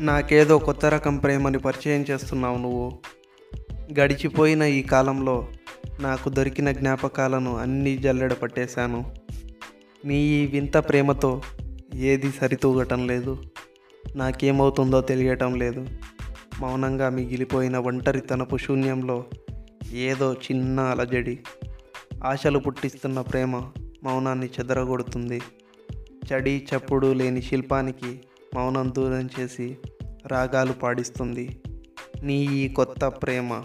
నాకేదో కొత్త రకం ప్రేమని పరిచయం చేస్తున్నావు నువ్వు. గడిచిపోయిన ఈ కాలంలో నాకు దొరికిన జ్ఞాపకాలను అన్నీ జల్లెడ పట్టేశాను. నీ ఈ వింత ప్రేమతో ఏది సరితూగటం లేదు. నాకేమవుతుందో తెలియటం లేదు. మౌనంగా మిగిలిపోయిన ఒంటరి తనపు శూన్యంలో ఏదో చిన్న అలజడి. ఆశలు పుట్టిస్తున్న ప్రేమ మౌనాన్ని చెదరగొడుతుంది. చడి చప్పుడు లేని శిల్పానికి మౌనం దూరం చేసి రాగాలు పాడిస్తుంది. నీ ఈ కొత్త ప్రేమ